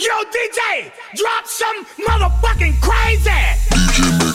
Yo, DJ, drop some motherfucking crazy. DJ